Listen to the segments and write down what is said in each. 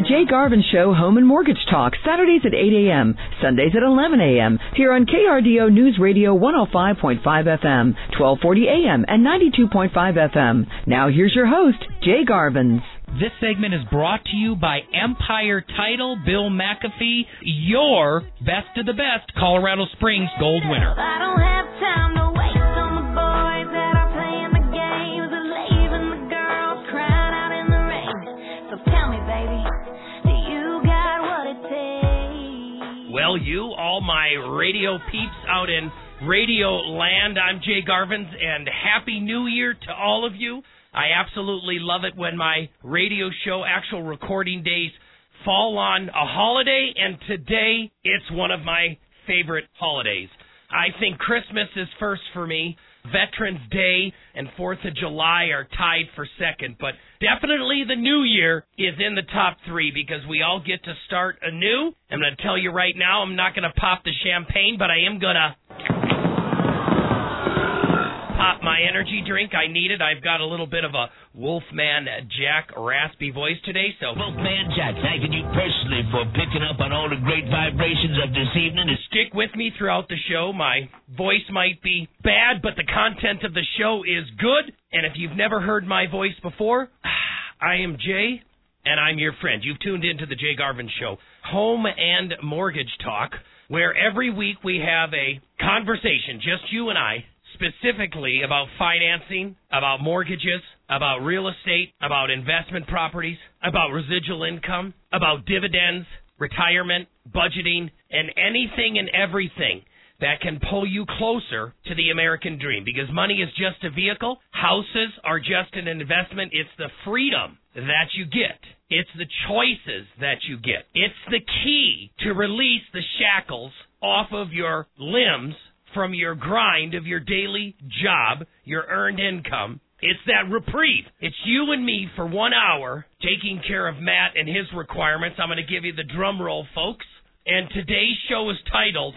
The Jay Garvin Show Home and Mortgage Talk, Saturdays at 8 a.m., Sundays at 11 a.m., here on KRDO News Radio 105.5 FM, 1240 a.m., and 92.5 FM. Now here's your host, Jay Garvins. This segment is brought to you by Empire Title, Bill McAfee, your best of the best Colorado Springs gold winner. Well, you, all my radio peeps out in radio land, I'm Jay Garvins, and Happy New Year to all of you. I absolutely love it when my radio show actual recording days fall on a holiday, and today it's one of my favorite holidays. I think Christmas is first for me. Veterans Day and 4th of July are tied for second, but definitely the new year is in the top three because we all get to start anew. I'm going to tell you right now, I'm not going to pop the champagne, but I am going to pop my energy drink. I need it. I've got a little bit of a Wolfman Jack raspy voice today, so Wolfman Jack, thanking you personally for picking up on all the great vibrations of this evening. It's stick with me throughout the show. My voice might be bad, but the content of the show is good. And if you've never heard my voice before, I am Jay, and I'm your friend. You've tuned into the Jay Garvin Show, home and mortgage talk, where every week we have a conversation, just you and I, specifically about financing, about mortgages, about real estate, about investment properties, about residual income, about dividends, retirement, budgeting, and anything and everything that can pull you closer to the American dream because money is just a vehicle. Houses are just an investment. It's the freedom that you get. It's the choices that you get. It's the key to release the shackles off of your limbs from your grind of your daily job, your earned income. It's that reprieve. It's you and me for one hour taking care of Matt and his requirements. I'm going to give you the drum roll, folks. And today's show is titled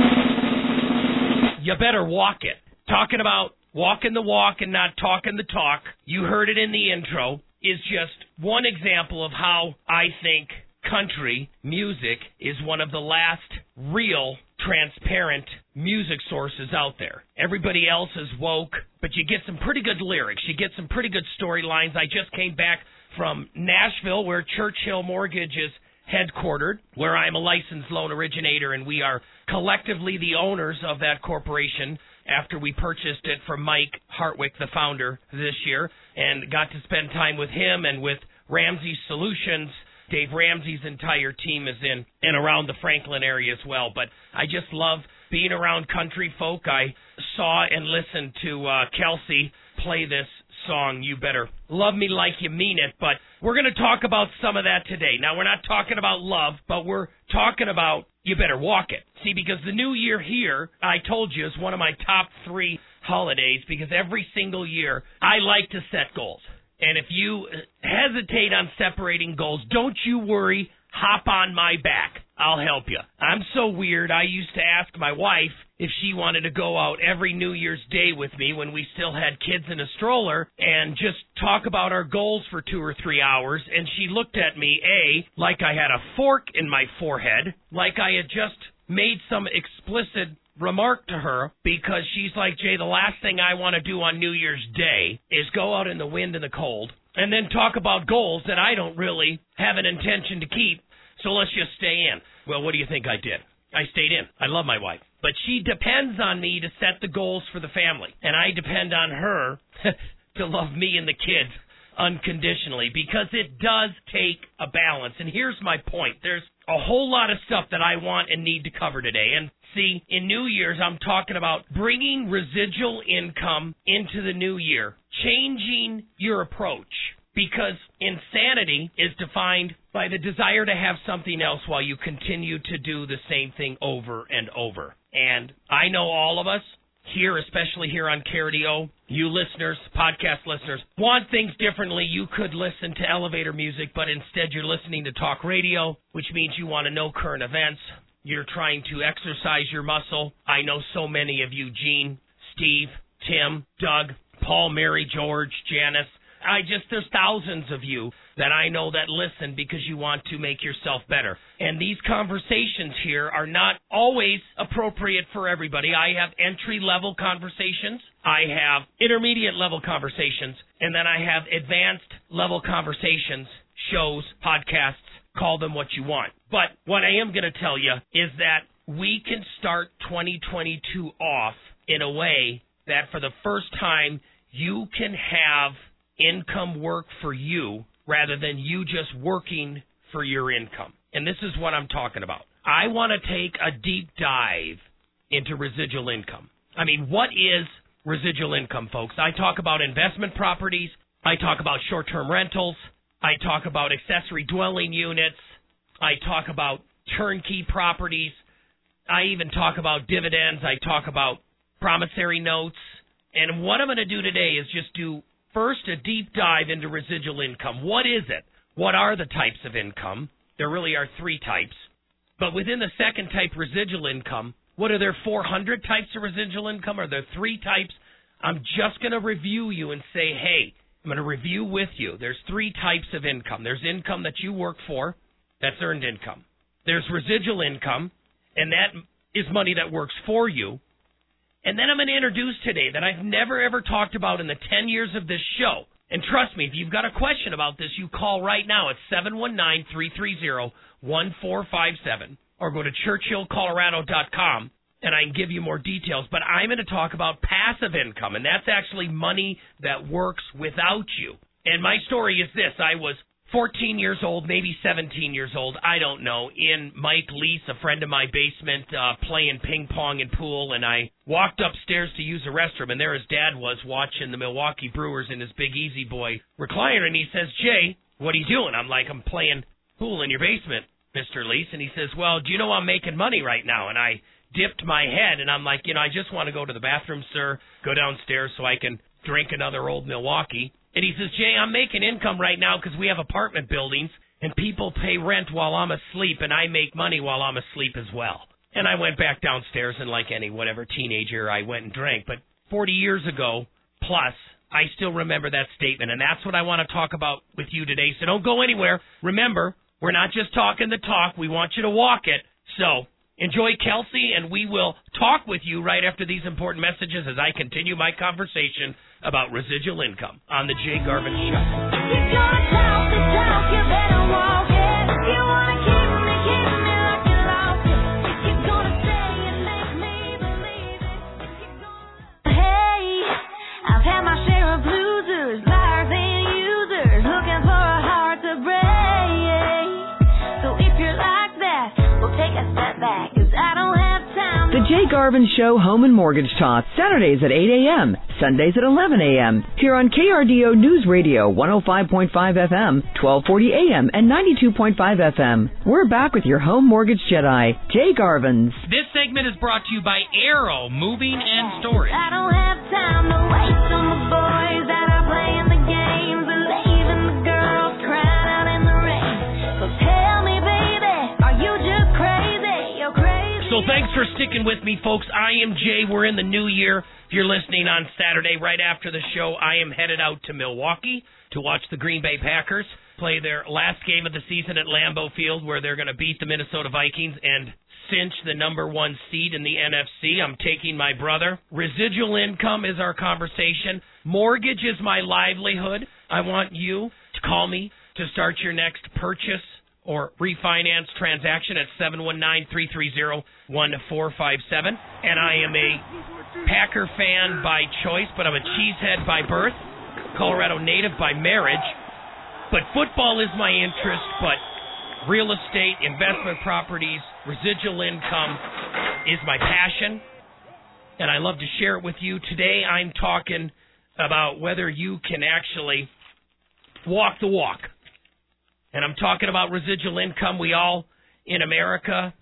You Better Walk It. Talking about walking the walk and not talking the talk. You heard it in the intro. Is just one example of how I think country music is one of the last real transparent music sources out there. Everybody else is woke, but you get some pretty good lyrics. You get some pretty good storylines. I just came back from Nashville where Churchill Mortgage is headquartered, where I'm a licensed loan originator and we are collectively the owners of that corporation after we purchased it from Mike Hardwick, the founder, this year, and got to spend time with him and with Ramsey Solutions Dave Ramsey's entire team is in and around the Franklin area as well. But I just love being around country folk. I saw and listened to uh, Kelsey play this song, You Better Love Me Like You Mean It. But we're going to talk about some of that today. Now, we're not talking about love, but we're talking about You Better Walk It. See, because the new year here, I told you, is one of my top three holidays because every single year I like to set goals. And if you hesitate on separating goals, don't you worry. Hop on my back. I'll help you. I'm so weird. I used to ask my wife if she wanted to go out every New Year's Day with me when we still had kids in a stroller and just talk about our goals for two or three hours. And she looked at me, A, like I had a fork in my forehead, like I had just made some explicit remark to her because she's like, Jay, the last thing I want to do on New Year's Day is go out in the wind and the cold and then talk about goals that I don't really have an intention to keep. So let's just stay in. Well, what do you think I did? I stayed in. I love my wife. But she depends on me to set the goals for the family. And I depend on her to love me and the kids unconditionally because it does take a balance. And here's my point there's a whole lot of stuff that I want and need to cover today. And see, in New Year's, I'm talking about bringing residual income into the new year, changing your approach. Because insanity is defined by the desire to have something else while you continue to do the same thing over and over. And I know all of us here, especially here on KRDO, you listeners, podcast listeners, want things differently. You could listen to elevator music, but instead you're listening to talk radio, which means you want to know current events. You're trying to exercise your muscle. I know so many of you, Gene, Steve, Tim, Doug, Paul, Mary, George, Janice, I just, there's thousands of you that I know that listen because you want to make yourself better. And these conversations here are not always appropriate for everybody. I have entry level conversations, I have intermediate level conversations, and then I have advanced level conversations, shows, podcasts, call them what you want. But what I am going to tell you is that we can start 2022 off in a way that for the first time you can have income work for you rather than you just working for your income. And this is what I'm talking about. I want to take a deep dive into residual income. I mean, what is residual income, folks? I talk about investment properties, I talk about short term rentals, I talk about accessory dwelling units, I talk about turnkey properties, I even talk about dividends, I talk about promissory notes. And what I'm going to do today is just do first a deep dive into residual income. What is it? What are the types of income? There really are three types. But within the second type, residual income, what are there 400 types of residual income? Are there three types? I'm just going to review you and say, hey, I'm going to review with you. There's three types of income. There's income that you work for, that's earned income. There's residual income, and that is money that works for you. And then I'm going to introduce today that I've never ever talked about in the 10 years of this show. And trust me, if you've got a question about this, you call right now at 719 330 1457 or go to churchillcolorado.com and I can give you more details. But I'm going to talk about passive income, and that's actually money that works without you. And my story is this I was 14 years old, maybe 17 years old, I don't know, in Mike Lease, a friend of my basement, uh, playing ping pong and pool, and I walked upstairs to use the restroom, and there his dad was watching the Milwaukee Brewers in his big Easy Boy recliner, and he says, Jay, what are you doing? I'm like, I'm playing pool in your basement, Mr. Lease, and he says, well, do you know I'm making money right now? And I dipped my head, and I'm like, you know, I just want to go to the bathroom, sir, go downstairs so I can drink another old Milwaukee. And he says, Jay, I'm making income right now because we have apartment buildings and people pay rent while I'm asleep and I make money while I'm asleep as well. And I went back downstairs and like any whatever teenager, I went and drank. But 40 years ago plus, I still remember that statement. And that's what I want to talk about with you today. So don't go anywhere. Remember, we're not just talking the talk. We want you to walk it. So enjoy Kelsey and we will talk with you right after these important messages as I continue my conversation about residual income on the Jay Garvin Show. The Jay Garvin Show Home and Mortgage Talk, Saturdays at 8 a.m., Sundays at 11 a.m. Here on KRDO News Radio 105.5 FM, 1240 a.m., and 92.5 FM. We're back with your home mortgage Jedi, Jay Garvin's. This segment is brought to you by Arrow Moving and Storage. So thanks for sticking with me, folks. I am Jay. We're in the new year. If you're listening on Saturday, right after the show, I am headed out to Milwaukee to watch the Green Bay Packers play their last game of the season at Lambeau Field, where they're going to beat the Minnesota Vikings and cinch the number one seed in the NFC. I'm taking my brother. Residual income is our conversation. Mortgage is my livelihood. I want you to call me to start your next purchase or refinance transaction at 719-330-1457. And I am a Packer fan by choice, but I'm a cheesehead by birth, Colorado native by marriage. But football is my interest, but real estate, investment properties, residual income is my passion. And I love to share it with you. Today I'm talking about whether you can actually walk the walk. And I'm talking about residual income. We all in America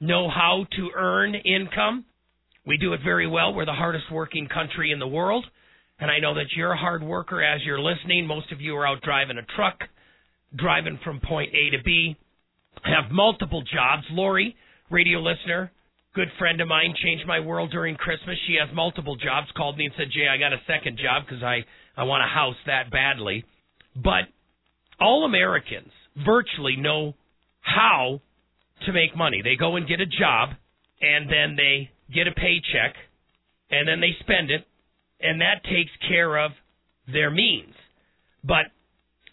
know how to earn income. We do it very well. We're the hardest working country in the world. And I know that you're a hard worker as you're listening. Most of you are out driving a truck, driving from point A to B, have multiple jobs. Lori, radio listener, good friend of mine, changed my world during Christmas. She has multiple jobs, called me and said, Jay, I got a second job because I I want a house that badly. But all Americans virtually know how to make money. They go and get a job, and then they get a paycheck, and then they spend it, and that takes care of their means. But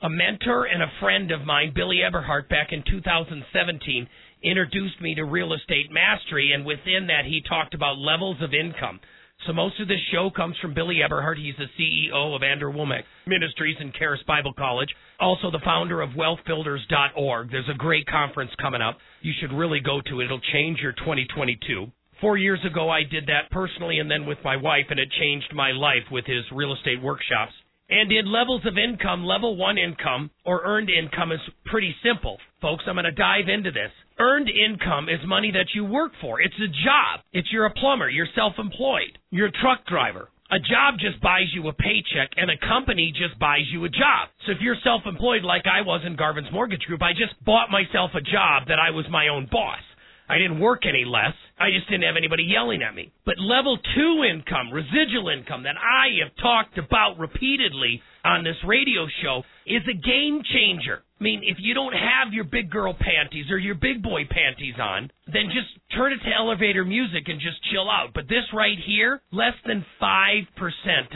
a mentor and a friend of mine, Billy Epperhart, back in 2017, introduced me to real estate mastery, and within that, he talked about levels of income. So most of this show comes from Billy Epperhart. He's the CEO of Andrew Wommack Ministries and Charis Bible College. Also the founder of wealthbuilders.org. There's a great conference coming up. You should really go to it. It'll change your 2022. Four years ago, I did that personally and then with my wife, and it changed my life with his real estate workshops. And in levels of income, level one income or earned income is pretty simple. Folks, I'm going to dive into this. Earned income is money that you work for. It's a job. It's you're a plumber, you're self-employed, you're a truck driver. A job just buys you a paycheck and a company just buys you a job. So if you're self-employed like I was in Garvin's Mortgage Group, I just bought myself a job that I was my own boss. I didn't work any less. I just didn't have anybody yelling at me. But level two income, residual income that I have talked about repeatedly on this radio show is a game changer. I mean, if you don't have your big girl panties or your big boy panties on, then just turn it to elevator music and just chill out. But this right here, less than 5%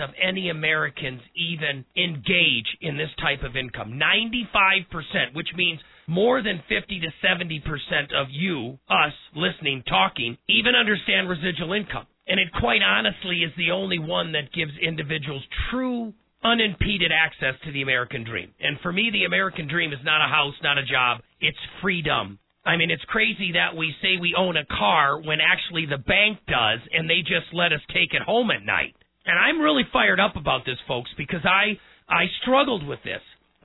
of any Americans even engage in this type of income. 95%, which means more than 50 to 70% of you, us, listening, talking, even understand residual income. And it quite honestly is the only one that gives individuals true unimpeded access to the American dream. And for me, the American dream is not a house, not a job. It's freedom. I mean, it's crazy that we say we own a car when actually the bank does, and they just let us take it home at night. And I'm really fired up about this, folks, because I I struggled with this.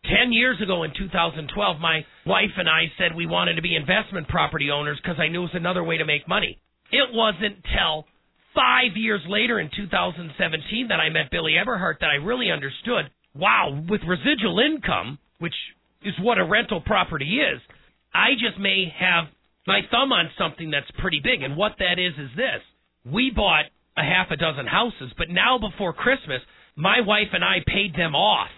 Ten years ago in 2012, my wife and I said we wanted to be investment property owners because I knew it was another way to make money. It wasn't till five years later in 2017 that I met Billy Epperhart that I really understood wow, with residual income, which is what a rental property is, I just may have my thumb on something that's pretty big. And what that is is this we bought a half a dozen houses, but now before Christmas, my wife and I paid them off.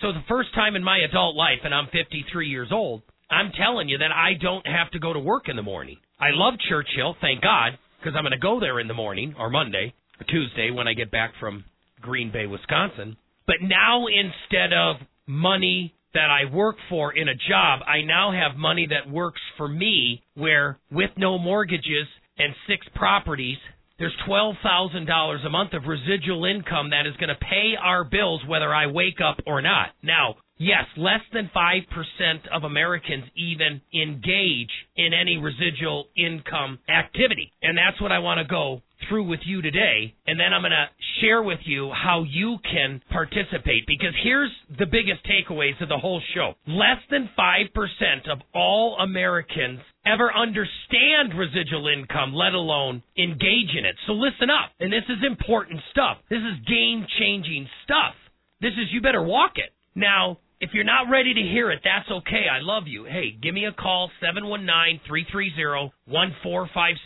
So the first time in my adult life, and I'm 53 years old, I'm telling you that I don't have to go to work in the morning. I love Churchill, thank God, because I'm going to go there in the morning or Monday or Tuesday when I get back from Green Bay, Wisconsin. But now instead of money that I work for in a job, I now have money that works for me where with no mortgages and six properties, there's $12,000 a month of residual income that is going to pay our bills whether I wake up or not. Now, yes, less than 5% of Americans even engage in any residual income activity. And that's what I want to go through with you today. And then I'm going to share with you how you can participate because here's the biggest takeaways of the whole show. Less than 5% of all Americans ever understand residual income, let alone engage in it. So listen up. And this is important stuff. This is game changing stuff. This is, you better walk it. Now, if you're not ready to hear it, that's okay. I love you. Hey, give me a call, 719-330-1457,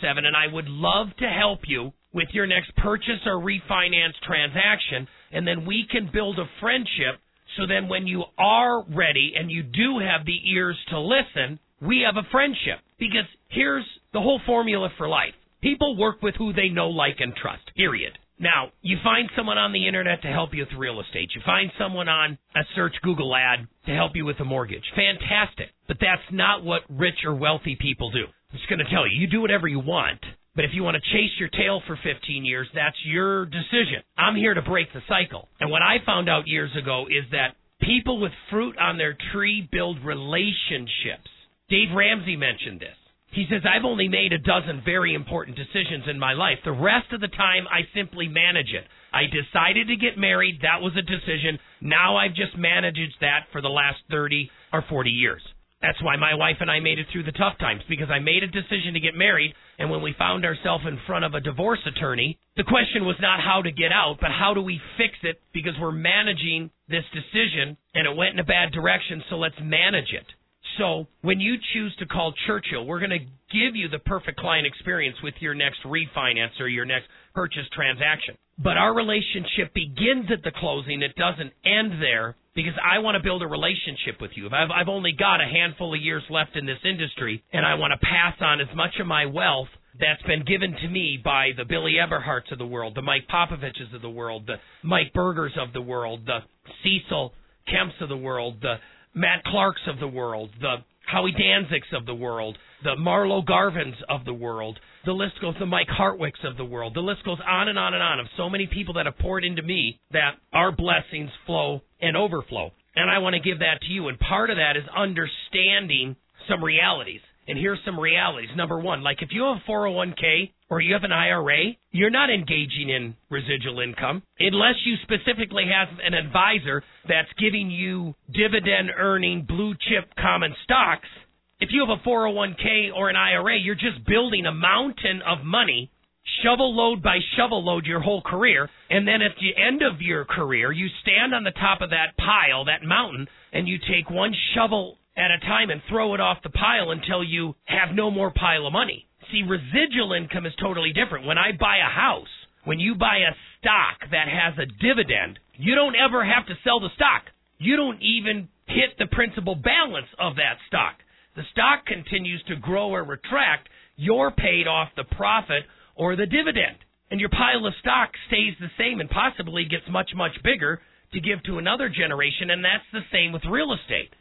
and I would love to help you with your next purchase or refinance transaction, and then we can build a friendship so then when you are ready and you do have the ears to listen, we have a friendship. Because here's the whole formula for life. People work with who they know, like, and trust. Period. Now, you find someone on the internet to help you with real estate. You find someone on a search Google ad to help you with a mortgage. Fantastic. But that's not what rich or wealthy people do. I'm just going to tell you, you do whatever you want. But if you want to chase your tail for 15 years, that's your decision. I'm here to break the cycle. And what I found out years ago is that people with fruit on their tree build relationships. Dave Ramsey mentioned this. He says, I've only made a dozen very important decisions in my life. The rest of the time, I simply manage it. I decided to get married. That was a decision. Now I've just managed that for the last 30 or 40 years. That's why my wife and I made it through the tough times because I made a decision to get married. And when we found ourselves in front of a divorce attorney, the question was not how to get out, but how do we fix it because we're managing this decision and it went in a bad direction. So let's manage it. So when you choose to call Churchill, we're going to give you the perfect client experience with your next refinance or your next purchase transaction. But our relationship begins at the closing. It doesn't end there because I want to build a relationship with you. I've, I've only got a handful of years left in this industry, and I want to pass on as much of my wealth that's been given to me by the Billy Epperharts of the world, the Mike Popoviches of the world, the Mike Bergers of the world, the Cecil Kemps of the world, the Matt Clarks of the world, the Howie Danzigs of the world, the Marlo Garvins of the world. The list goes, the Mike Hardwicks of the world. The list goes on and on and on of so many people that have poured into me that our blessings flow and overflow. And I want to give that to you. And part of that is understanding some realities. And here's some realities. Number one, like if you have a 401k or you have an IRA, you're not engaging in residual income unless you specifically have an advisor that's giving you dividend earning blue chip common stocks. If you have a 401k or an IRA, you're just building a mountain of money, shovel load by shovel load your whole career. And then at the end of your career, you stand on the top of that pile, that mountain, and you take one shovel at a time and throw it off the pile until you have no more pile of money. See, residual income is totally different. When I buy a house, when you buy a stock that has a dividend, you don't ever have to sell the stock. You don't even hit the principal balance of that stock. The stock continues to grow or retract. You're paid off the profit or the dividend. And your pile of stock stays the same and possibly gets much, much bigger to give to another generation. And that's the same with real estate.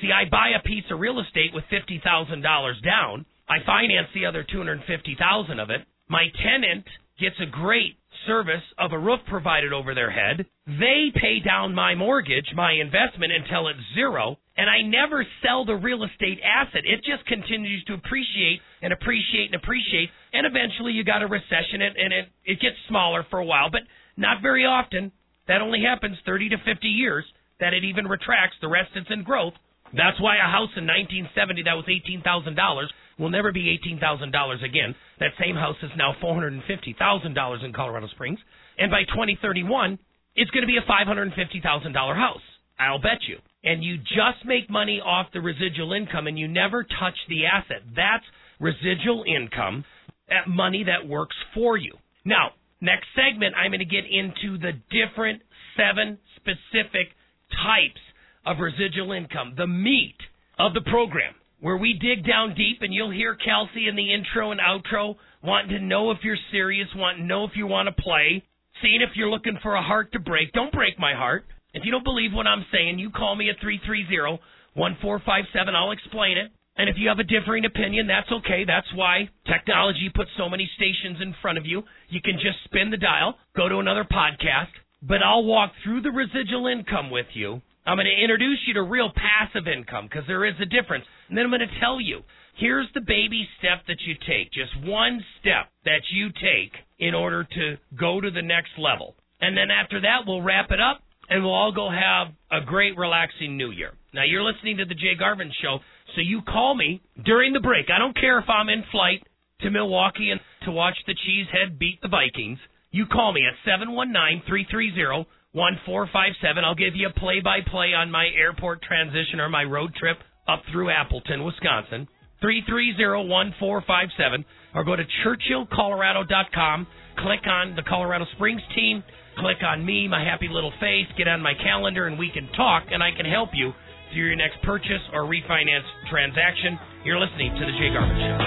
See, I buy a piece of real estate with fifty thousand dollars down. I finance the other two hundred fifty thousand of it. My tenant gets a great service of a roof provided over their head. They pay down my mortgage, my investment until it's zero, and I never sell the real estate asset. It just continues to appreciate and appreciate and appreciate, and eventually you got a recession and, and it it gets smaller for a while, but not very often. That only happens 30 to 50 years that it even retracts. The rest it's in growth. That's why a house in 1970 that was $18,000 will never be $18,000 again. That same house is now $450,000 in Colorado Springs. And by 2031, it's going to be a $550,000 house. I'll bet you. And you just make money off the residual income and you never touch the asset. That's residual income, that money that works for you. Now, next segment, I'm going to get into the different seven specific types of residual income, the meat of the program, where we dig down deep and you'll hear Kelsey in the intro and outro wanting to know if you're serious, wanting to know if you want to play, seeing if you're looking for a heart to break. Don't break my heart. If you don't believe what I'm saying, you call me at 330 1457. I'll explain it. And if you have a differing opinion, that's okay. That's why technology puts so many stations in front of you. You can just spin the dial, go to another podcast, but I'll walk through the residual income with you I'm going to introduce you to real passive income because there is a difference. And then I'm going to tell you here's the baby step that you take, just one step that you take in order to go to the next level. And then after that, we'll wrap it up and we'll all go have a great, relaxing new year. Now, you're listening to the Jay Garvin Show, so you call me during the break. I don't care if I'm in flight to Milwaukee and to watch the Cheesehead beat the Vikings. You call me at 719 330 1457. I'll give you a play by play on my airport transition or my road trip up through Appleton, Wisconsin. 330-1457 or go to churchillcolorado.com, click on the Colorado Springs team, click on me, my happy little face, get on my calendar and we can talk and I can help you through your next purchase or refinance transaction. You're listening to the Jay Garvin Show.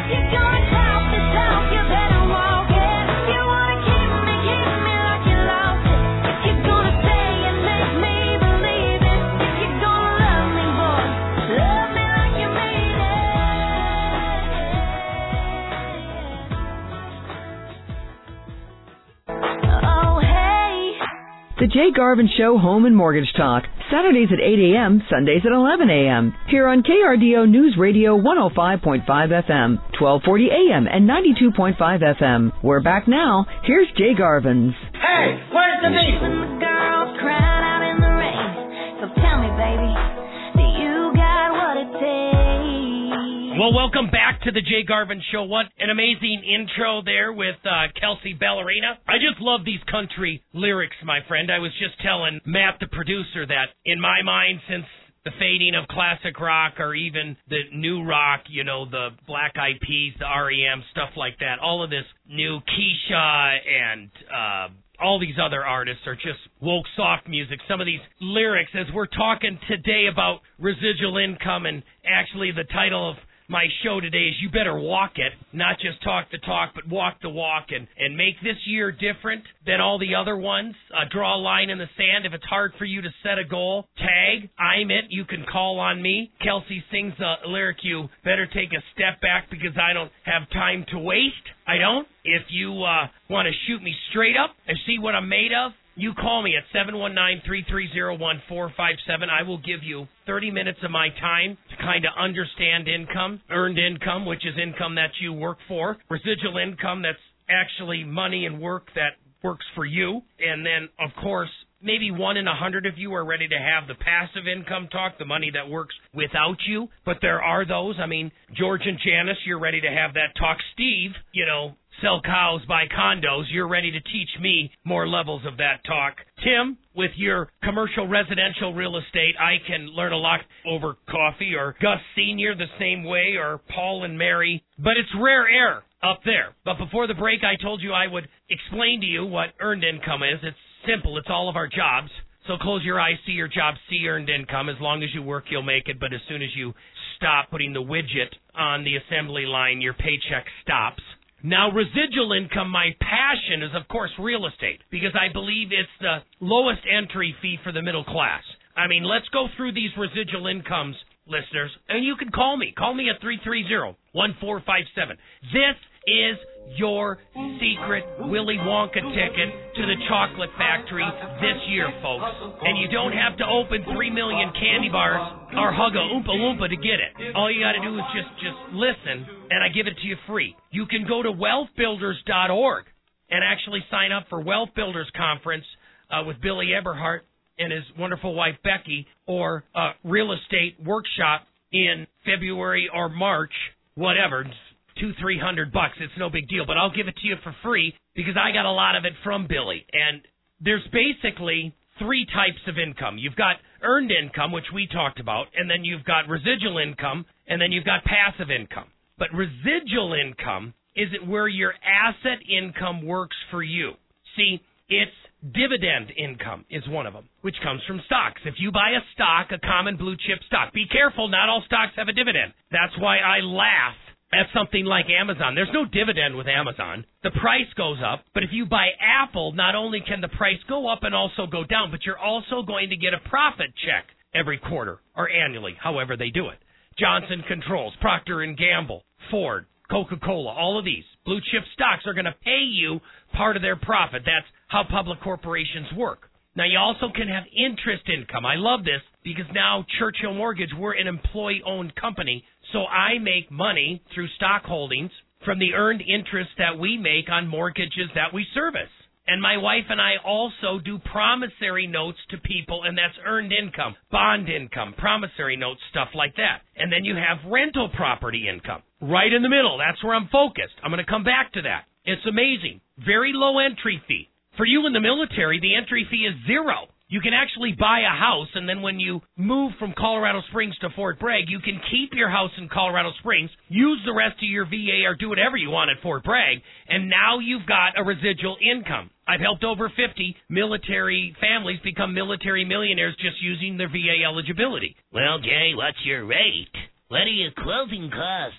Jay Garvin Show Home and Mortgage Talk, Saturdays at 8 a.m., Sundays at 11 a.m. Here on KRDO News Radio 105.5 FM, 1240 a.m., and 92.5 FM. We're back now. Here's Jay Garvin's. Hey, where's the meat? Well, welcome back to the Jay Garvin Show. What an amazing intro there with uh, Kelsea Ballerini. I just love these country lyrics, my friend. I was just telling Matt, the producer, that in my mind, since the fading of classic rock or even the new rock, you know, the Black Eyed Peas, the REM, stuff like that. All of this new Keisha and uh all these other artists are just woke soft music. Some of these lyrics, as we're talking today about residual income, and actually the title of my show today is you better walk it, not just talk the talk, but walk the walk and, and make this year different than all the other ones. Uh, draw a line in the sand. If it's hard for you to set a goal, tag, I'm it. You can call on me. Kelsey sings a lyric, you better take a step back because I don't have time to waste. I don't. If you uh, want to shoot me straight up and see what I'm made of, you call me at 719-330-1457. I will give you 30 minutes of my time to kind of understand income, earned income, which is income that you work for, residual income that's actually money and work that works for you, and then of course maybe one in a hundred of you are ready to have the passive income talk, the money that works without you. But there are those. I mean, George and Janice, you're ready to have that talk. Steve, you know, sell cows, buy condos. You're ready to teach me more levels of that talk. Tim, with your commercial residential real estate, I can learn a lot over coffee, or Gus Sr. the same way, or Paul and Mary. But it's rare air up there. But before the break, I told you I would explain to you what earned income is. It's simple, it's all of our jobs. So close your eyes, see your job, see earned income. As long as you work, you'll make it. But as soon as you stop putting the widget on the assembly line, your paycheck stops. Now, residual income, my passion is, of course, real estate because I believe it's the lowest entry fee for the middle class. I mean, let's go through these residual incomes, listeners, and you can call me. Call me at 330 1457. This is your secret Willy Wonka ticket to the chocolate factory this year, folks. And you don't have to open three million candy bars or hug a Oompa Loompa to get it. All you got to do is just just listen, and I give it to you free. You can go to wealthbuilders.org and actually sign up for Wealth Builders Conference uh, with Billy Epperhart and his wonderful wife Becky, or a real estate workshop in February or March, whatever two, three hundred bucks. It's no big deal, but I'll give it to you for free because I got a lot of it from Billy. And there's basically three types of income. You've got earned income, which we talked about, and then you've got residual income, and then you've got passive income. But residual income is it where your asset income works for you. See, it's dividend income is one of them, which comes from stocks. If you buy a stock, a common blue chip stock, be careful, not all stocks have a dividend. That's why I laugh at something like Amazon. There's no dividend with Amazon. The price goes up, but if you buy Apple, not only can the price go up and also go down, but you're also going to get a profit check every quarter or annually, however they do it. Johnson Controls, Procter and Gamble, Ford, Coca-Cola, all of these blue chip stocks are going to pay you part of their profit. That's how public corporations work. Now you also can have interest income. I love this because now Churchill Mortgage, we're an employee owned company so I make money through stock holdings from the earned interest that we make on mortgages that we service. And my wife and I also do promissory notes to people, and that's earned income, bond income, promissory notes, stuff like that. And then you have rental property income right in the middle. That's where I'm focused. I'm going to come back to that. It's amazing. Very low entry fee. For you in the military, the entry fee is zero. You can actually buy a house, and then when you move from Colorado Springs to Fort Bragg, you can keep your house in Colorado Springs, use the rest of your VA, or do whatever you want at Fort Bragg, and now you've got a residual income. I've helped over 50 military families become military millionaires just using their VA eligibility. Well, Jay, what's your rate? What are your closing costs?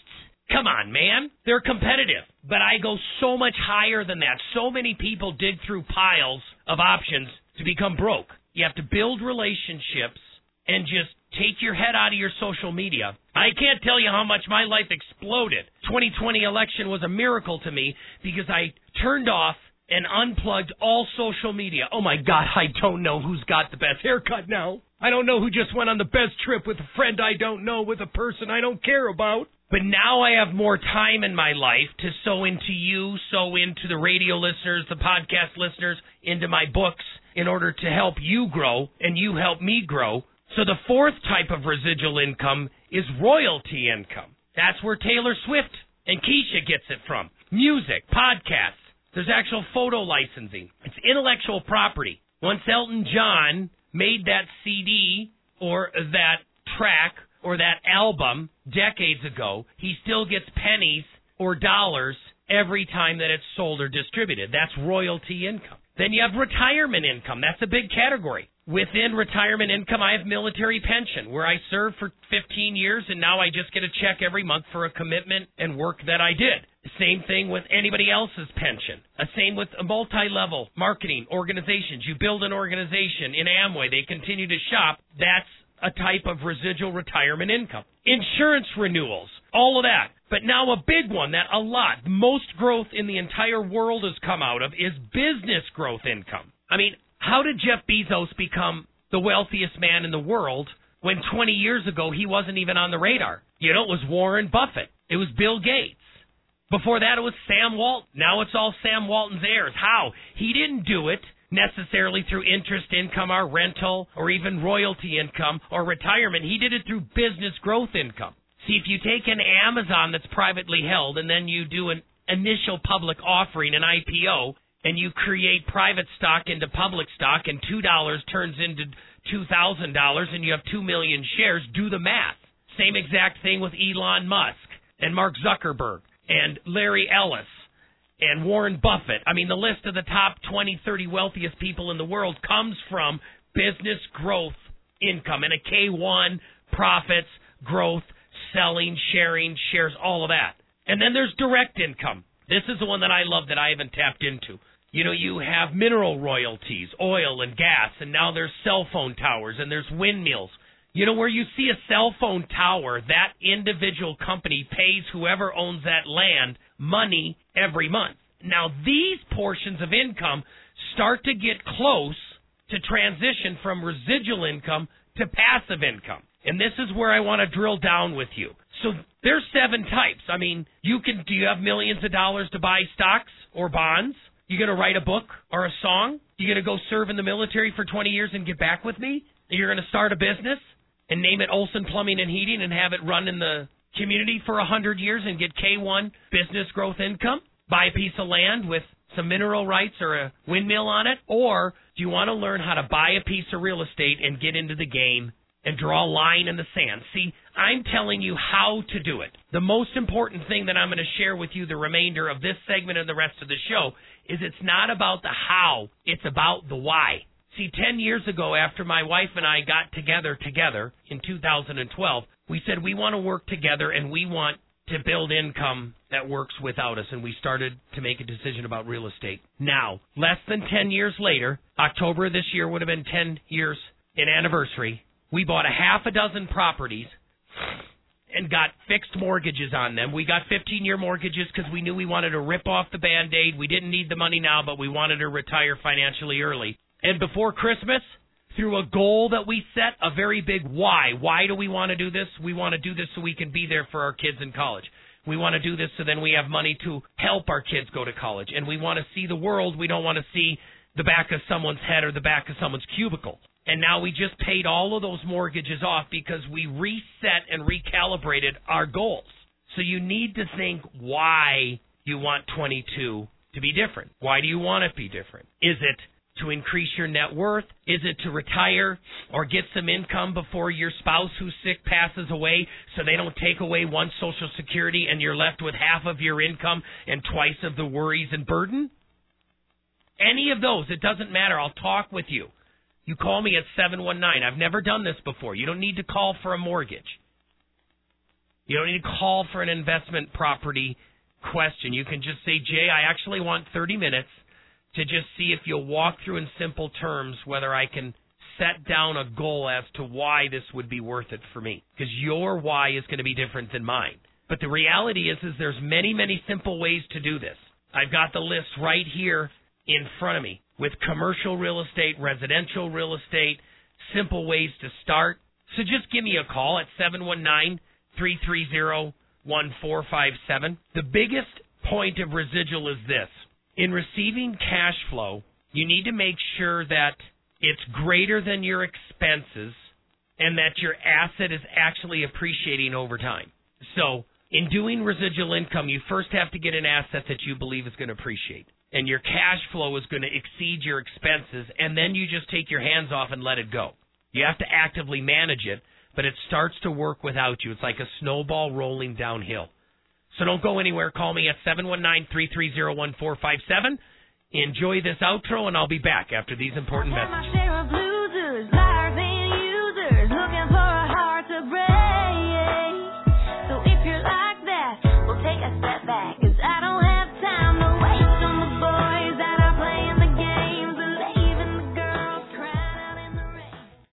Come on, man. They're competitive. But I go so much higher than that. So many people dig through piles of options to become broke. You have to build relationships and just take your head out of your social media. I can't tell you how much my life exploded. 2020 election was a miracle to me because I turned off and unplugged all social media. Oh my God, I don't know who's got the best haircut now. I don't know who just went on the best trip with a friend I don't know, with a person I don't care about. But now I have more time in my life to sow into you, sow into the radio listeners, the podcast listeners, into my books in order to help you grow and you help me grow. So the fourth type of residual income is royalty income. That's where Taylor Swift and Keisha gets it from. Music, podcasts. There's actual photo licensing. It's intellectual property. Once Elton John made that CD or that track or that album decades ago, he still gets pennies or dollars every time that it's sold or distributed. That's royalty income. Then you have retirement income. That's a big category. Within retirement income, I have military pension, where I served for 15 years and now I just get a check every month for a commitment and work that I did. Same thing with anybody else's pension. Same with multi level marketing organizations. You build an organization in Amway, they continue to shop. That's a type of residual retirement income. Insurance renewals, all of that. But now a big one that a lot, most growth in the entire world has come out of is business growth income. I mean, how did Jeff Bezos become the wealthiest man in the world when 20 years ago he wasn't even on the radar? You know, it was Warren Buffett. It was Bill Gates. Before that, it was Sam Walton. Now it's all Sam Walton's heirs. How? He didn't do it necessarily through interest income or rental or even royalty income or retirement. He did it through business growth income. See, if you take an Amazon that's privately held and then you do an initial public offering, an IPO, and you create private stock into public stock and $2 turns into $2,000 and you have 2 million shares, do the math. Same exact thing with Elon Musk and Mark Zuckerberg and Larry Ellis and Warren Buffett. I mean, the list of the top 20, 30 wealthiest people in the world comes from business growth income and a K1, profits, growth, selling, sharing, shares, all of that. And then there's direct income. This is the one that I love that I haven't tapped into. You know, you have mineral royalties, oil and gas, and now there's cell phone towers and there's windmills. You know, where you see a cell phone tower, that individual company pays whoever owns that land money every month. Now, these portions of income start to get close to transition from residual income to passive income. And this is where I want to drill down with you. So there's seven types. I mean, you can do you have millions of dollars to buy stocks or bonds? You going to write a book or a song? You going to go serve in the military for 20 years and get back with me? You're going to start a business and name it Olson Plumbing and Heating and have it run in the community for a 100 years and get K1 business growth income? Buy a piece of land with some mineral rights or a windmill on it? Or do you want to learn how to buy a piece of real estate and get into the game and draw a line in the sand. See, I'm telling you how to do it. The most important thing that I'm going to share with you the remainder of this segment and the rest of the show is it's not about the how, it's about the why. See, 10 years ago after my wife and I got together together in 2012, we said we want to work together and we want to build income that works without us and we started to make a decision about real estate. Now, less than 10 years later, October of this year would have been 10 years in anniversary we bought a half a dozen properties and got fixed mortgages on them. We got 15 year mortgages because we knew we wanted to rip off the band aid. We didn't need the money now, but we wanted to retire financially early. And before Christmas, through a goal that we set, a very big why. Why do we want to do this? We want to do this so we can be there for our kids in college. We want to do this so then we have money to help our kids go to college. And we want to see the world. We don't want to see the back of someone's head or the back of someone's cubicle. And now we just paid all of those mortgages off because we reset and recalibrated our goals. So you need to think why you want 22 to be different. Why do you want it to be different? Is it to increase your net worth? Is it to retire or get some income before your spouse who's sick passes away so they don't take away one social security and you're left with half of your income and twice of the worries and burden? Any of those, it doesn't matter. I'll talk with you. You call me at 719. I've never done this before. You don't need to call for a mortgage. You don't need to call for an investment property question. You can just say, Jay, I actually want 30 minutes to just see if you'll walk through in simple terms whether I can set down a goal as to why this would be worth it for me. Because your why is going to be different than mine. But the reality is, is there's many, many simple ways to do this. I've got the list right here in front of me with commercial real estate, residential real estate, simple ways to start. So just give me a call at 719 330 1457. The biggest point of residual is this in receiving cash flow, you need to make sure that it's greater than your expenses and that your asset is actually appreciating over time. So, in doing residual income, you first have to get an asset that you believe is going to appreciate and your cash flow is going to exceed your expenses, and then you just take your hands off and let it go. You have to actively manage it, but it starts to work without you. It's like a snowball rolling downhill. So don't go anywhere. Call me at 719-330-1457. Enjoy this outro, and I'll be back after these important messages. share of blue